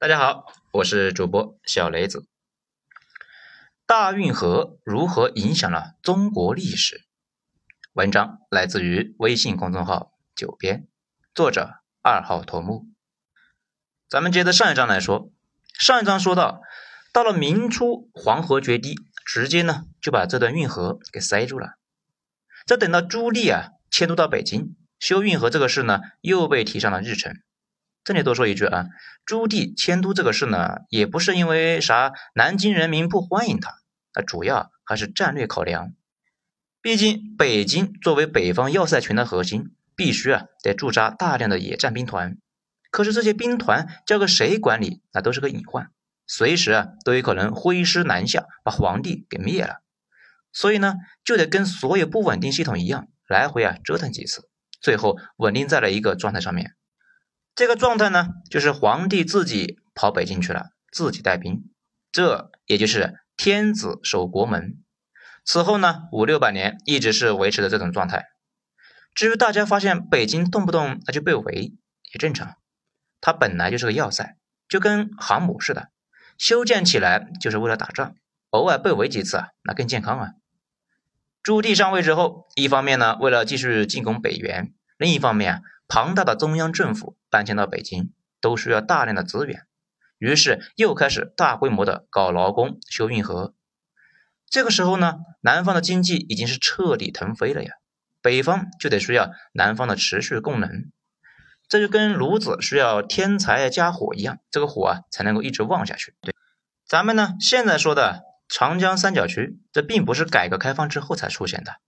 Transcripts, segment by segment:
大家好，我是主播小雷子。大运河如何影响了中国历史？文章来自于微信公众号“九编”，作者二号头目。咱们接着上一章来说，上一章说到，到了明初黄河决堤，直接呢就把这段运河给塞住了。这等到朱棣啊迁都到北京，修运河这个事呢又被提上了日程。这里多说一句啊，朱棣迁都这个事呢，也不是因为啥南京人民不欢迎他，那主要还是战略考量。毕竟北京作为北方要塞群的核心，必须啊得驻扎大量的野战兵团。可是这些兵团交给谁管理，那都是个隐患，随时啊都有可能挥师南下，把皇帝给灭了。所以呢，就得跟所有不稳定系统一样，来回啊折腾几次，最后稳定在了一个状态上面。这个状态呢，就是皇帝自己跑北京去了，自己带兵，这也就是天子守国门。此后呢，五六百年一直是维持的这种状态。至于大家发现北京动不动那就被围，也正常，它本来就是个要塞，就跟航母似的，修建起来就是为了打仗，偶尔被围几次啊，那更健康啊。朱棣上位之后，一方面呢，为了继续进攻北元，另一方面。庞大的中央政府搬迁到北京，都需要大量的资源，于是又开始大规模的搞劳工、修运河。这个时候呢，南方的经济已经是彻底腾飞了呀，北方就得需要南方的持续供能，这就跟炉子需要添柴加火一样，这个火啊才能够一直旺下去。对，咱们呢现在说的长江三角区，这并不是改革开放之后才出现的，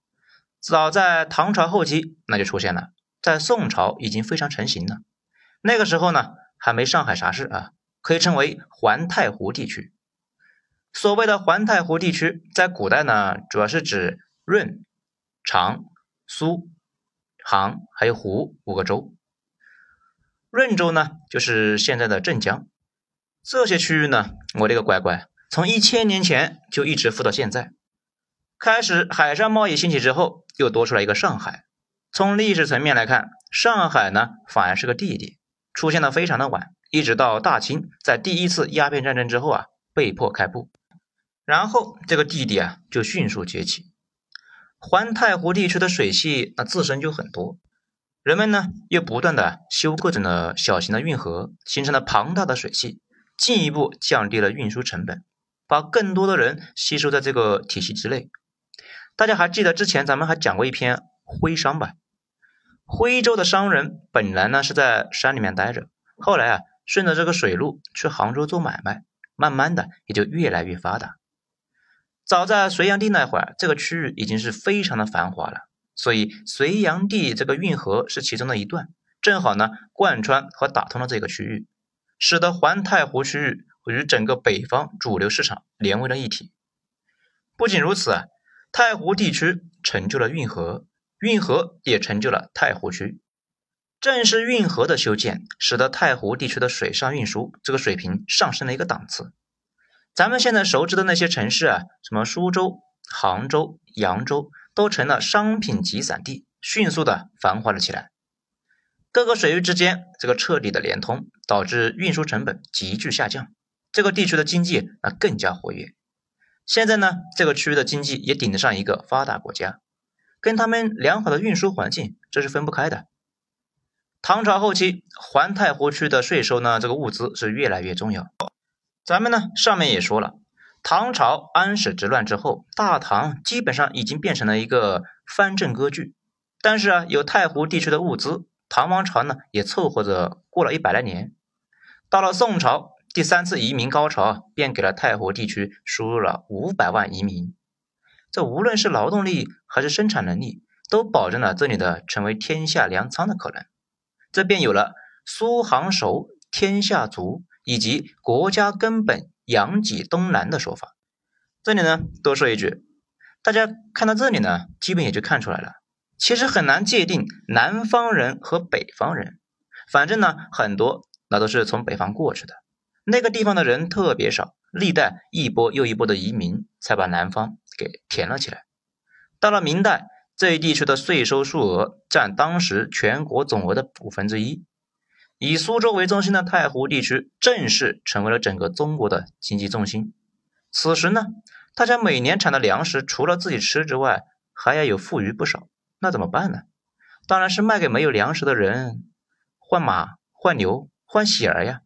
早在唐朝后期那就出现了。在宋朝已经非常成型了，那个时候呢还没上海啥事啊，可以称为环太湖地区。所谓的环太湖地区，在古代呢主要是指润、长、苏、杭还有湖五个州。润州呢就是现在的镇江，这些区域呢，我这个乖乖，从一千年前就一直富到现在。开始海上贸易兴起之后，又多出来一个上海。从历史层面来看，上海呢反而是个弟弟，出现的非常的晚，一直到大清在第一次鸦片战争之后啊被迫开埠，然后这个弟弟啊就迅速崛起。环太湖地区的水系那自身就很多，人们呢又不断的修各种的小型的运河，形成了庞大的水系，进一步降低了运输成本，把更多的人吸收在这个体系之内。大家还记得之前咱们还讲过一篇徽商吧？徽州的商人本来呢是在山里面待着，后来啊顺着这个水路去杭州做买卖，慢慢的也就越来越发达。早在隋炀帝那会儿，这个区域已经是非常的繁华了，所以隋炀帝这个运河是其中的一段，正好呢贯穿和打通了这个区域，使得环太湖区域与整个北方主流市场连为了一体。不仅如此啊，太湖地区成就了运河。运河也成就了太湖区，正是运河的修建，使得太湖地区的水上运输这个水平上升了一个档次。咱们现在熟知的那些城市啊，什么苏州、杭州、扬州，都成了商品集散地，迅速的繁华了起来。各个水域之间这个彻底的连通，导致运输成本急剧下降，这个地区的经济啊更加活跃。现在呢，这个区域的经济也顶得上一个发达国家。跟他们良好的运输环境，这是分不开的。唐朝后期，环太湖区的税收呢，这个物资是越来越重要。咱们呢，上面也说了，唐朝安史之乱之后，大唐基本上已经变成了一个藩镇割据。但是啊，有太湖地区的物资，唐王朝呢也凑合着过了一百来年。到了宋朝，第三次移民高潮，便给了太湖地区输入了五百万移民。这无论是劳动力还是生产能力，都保证了这里的成为天下粮仓的可能。这便有了“苏杭熟，天下足”以及“国家根本，养己东南”的说法。这里呢，多说一句，大家看到这里呢，基本也就看出来了。其实很难界定南方人和北方人，反正呢，很多那都是从北方过去的。那个地方的人特别少，历代一波又一波的移民才把南方。给填了起来。到了明代，这一地区的税收数额占当时全国总额的五分之一，以苏州为中心的太湖地区正式成为了整个中国的经济重心。此时呢，大家每年产的粮食除了自己吃之外，还要有富余不少。那怎么办呢？当然是卖给没有粮食的人，换马、换牛、换喜儿呀。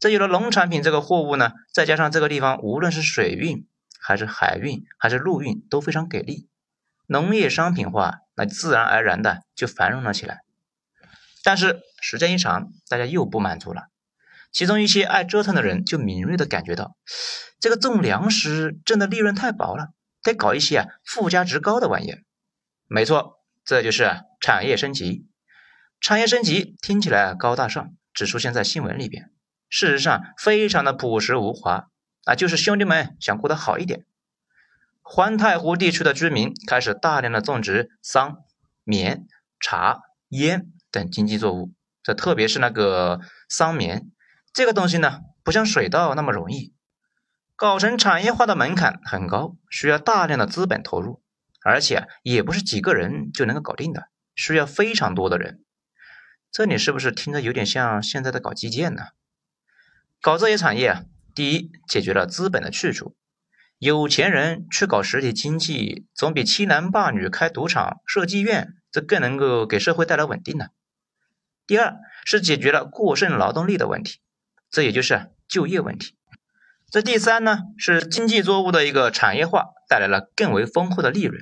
这有了农产品这个货物呢，再加上这个地方无论是水运还是海运还是陆运都非常给力，农业商品化，那自然而然的就繁荣了起来。但是时间一长，大家又不满足了。其中一些爱折腾的人就敏锐的感觉到，这个种粮食挣的利润太薄了，得搞一些啊附加值高的玩意儿。没错，这就是产业升级。产业升级听起来高大上，只出现在新闻里边，事实上非常的朴实无华啊，就是兄弟们想过得好一点。环太湖地区的居民开始大量的种植桑、棉、茶、烟。等经济作物，这特别是那个桑棉这个东西呢，不像水稻那么容易，搞成产业化的门槛很高，需要大量的资本投入，而且也不是几个人就能够搞定的，需要非常多的人。这里是不是听着有点像现在的搞基建呢？搞这些产业啊，第一解决了资本的去处，有钱人去搞实体经济，总比欺男霸女、开赌场、设妓院这更能够给社会带来稳定呢。第二是解决了过剩劳动力的问题，这也就是就业问题。这第三呢是经济作物的一个产业化，带来了更为丰厚的利润。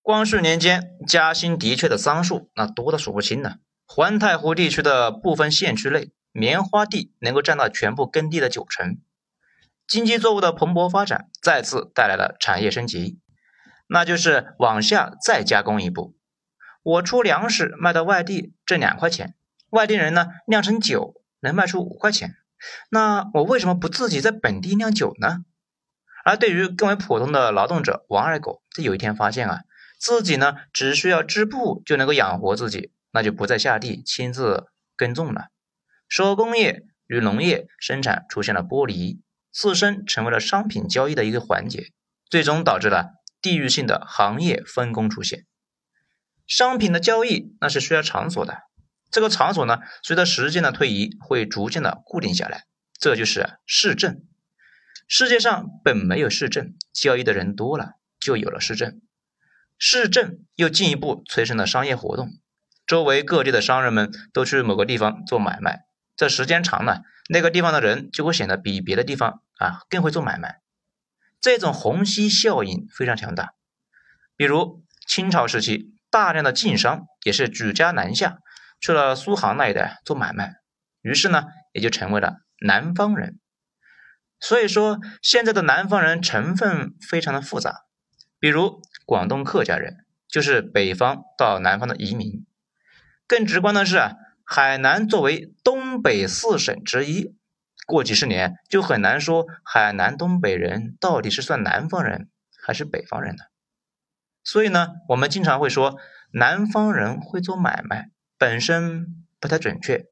光绪年间，嘉兴的确的桑树那多的数不清呢。环太湖地区的部分县区内，棉花地能够占到全部耕地的九成。经济作物的蓬勃发展，再次带来了产业升级，那就是往下再加工一步。我出粮食卖到外地挣两块钱，外地人呢酿成酒能卖出五块钱，那我为什么不自己在本地酿酒呢？而对于更为普通的劳动者王二狗，他有一天发现啊，自己呢只需要织布就能够养活自己，那就不再下地亲自耕种了。手工业与农业生产出现了剥离，自身成为了商品交易的一个环节，最终导致了地域性的行业分工出现。商品的交易那是需要场所的，这个场所呢，随着时间的推移会逐渐的固定下来，这就是市镇。世界上本没有市镇，交易的人多了，就有了市镇。市镇又进一步催生了商业活动，周围各地的商人们都去某个地方做买卖，这时间长了，那个地方的人就会显得比别的地方啊更会做买卖，这种虹吸效应非常强大。比如清朝时期。大量的晋商也是举家南下，去了苏杭那一带做买卖，于是呢，也就成为了南方人。所以说，现在的南方人成分非常的复杂，比如广东客家人，就是北方到南方的移民。更直观的是，海南作为东北四省之一，过几十年就很难说海南东北人到底是算南方人还是北方人了。所以呢，我们经常会说南方人会做买卖，本身不太准确，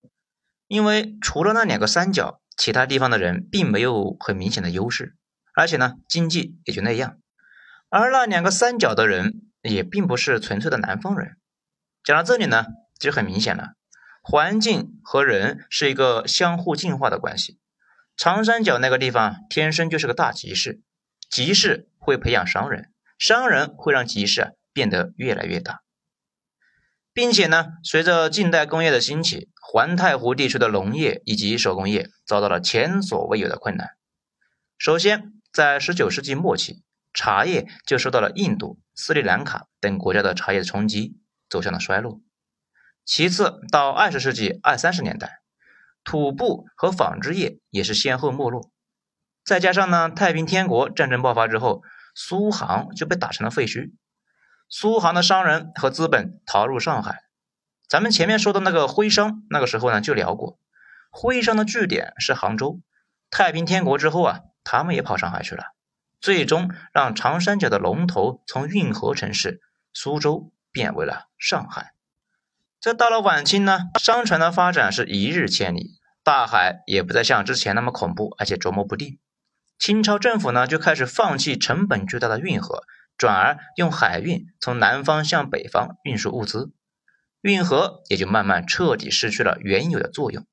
因为除了那两个三角，其他地方的人并没有很明显的优势，而且呢，经济也就那样。而那两个三角的人也并不是纯粹的南方人。讲到这里呢，就很明显了，环境和人是一个相互进化的关系。长三角那个地方天生就是个大集市，集市会培养商人。商人会让集市变得越来越大，并且呢，随着近代工业的兴起，环太湖地区的农业以及手工业遭到了前所未有的困难。首先，在19世纪末期，茶叶就受到了印度、斯里兰卡等国家的茶叶冲击，走向了衰落。其次，到20世纪二三十年代，土布和纺织业也是先后没落。再加上呢，太平天国战争爆发之后。苏杭就被打成了废墟，苏杭的商人和资本逃入上海。咱们前面说的那个徽商，那个时候呢就聊过，徽商的据点是杭州。太平天国之后啊，他们也跑上海去了，最终让长三角的龙头从运河城市苏州变为了上海。这到了晚清呢，商船的发展是一日千里，大海也不再像之前那么恐怖，而且捉摸不定。清朝政府呢就开始放弃成本巨大的运河，转而用海运从南方向北方运输物资。运河也就慢慢彻底失去了原有的作用。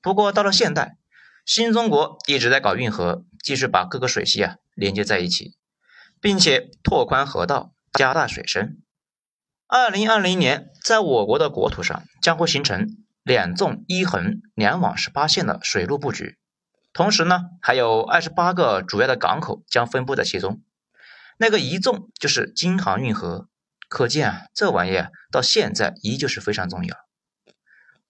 不过到了现代，新中国一直在搞运河，继续把各个水系啊连接在一起，并且拓宽河道，加大水深。二零二零年，在我国的国土上将会形成两纵一横两网十八线的水路布局，同时呢，还有二十八个主要的港口将分布在其中。那个一纵就是京杭运河，可见啊，这玩意啊到现在依旧是非常重要。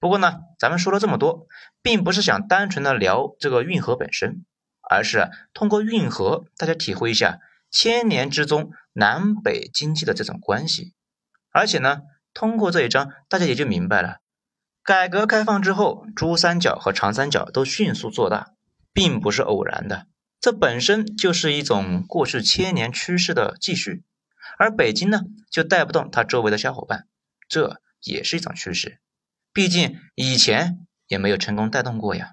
不过呢，咱们说了这么多，并不是想单纯的聊这个运河本身，而是通过运河，大家体会一下千年之中南北经济的这种关系。而且呢，通过这一章，大家也就明白了，改革开放之后，珠三角和长三角都迅速做大，并不是偶然的，这本身就是一种过去千年趋势的继续。而北京呢，就带不动它周围的小伙伴，这也是一种趋势。毕竟以前也没有成功带动过呀。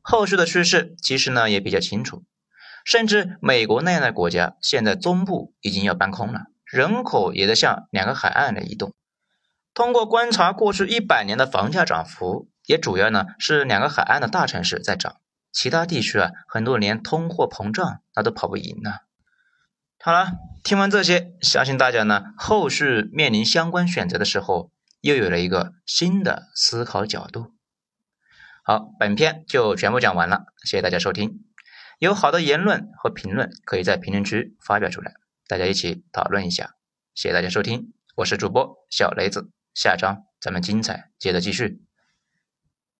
后续的趋势其实呢也比较清楚，甚至美国那样的国家，现在中部已经要搬空了。人口也在向两个海岸的移动。通过观察过去一百年的房价涨幅，也主要呢是两个海岸的大城市在涨，其他地区啊很多连通货膨胀那都跑不赢呢。好了，听完这些，相信大家呢后续面临相关选择的时候，又有了一个新的思考角度。好，本篇就全部讲完了，谢谢大家收听。有好的言论和评论，可以在评论区发表出来。大家一起讨论一下，谢谢大家收听，我是主播小雷子，下章咱们精彩接着继续。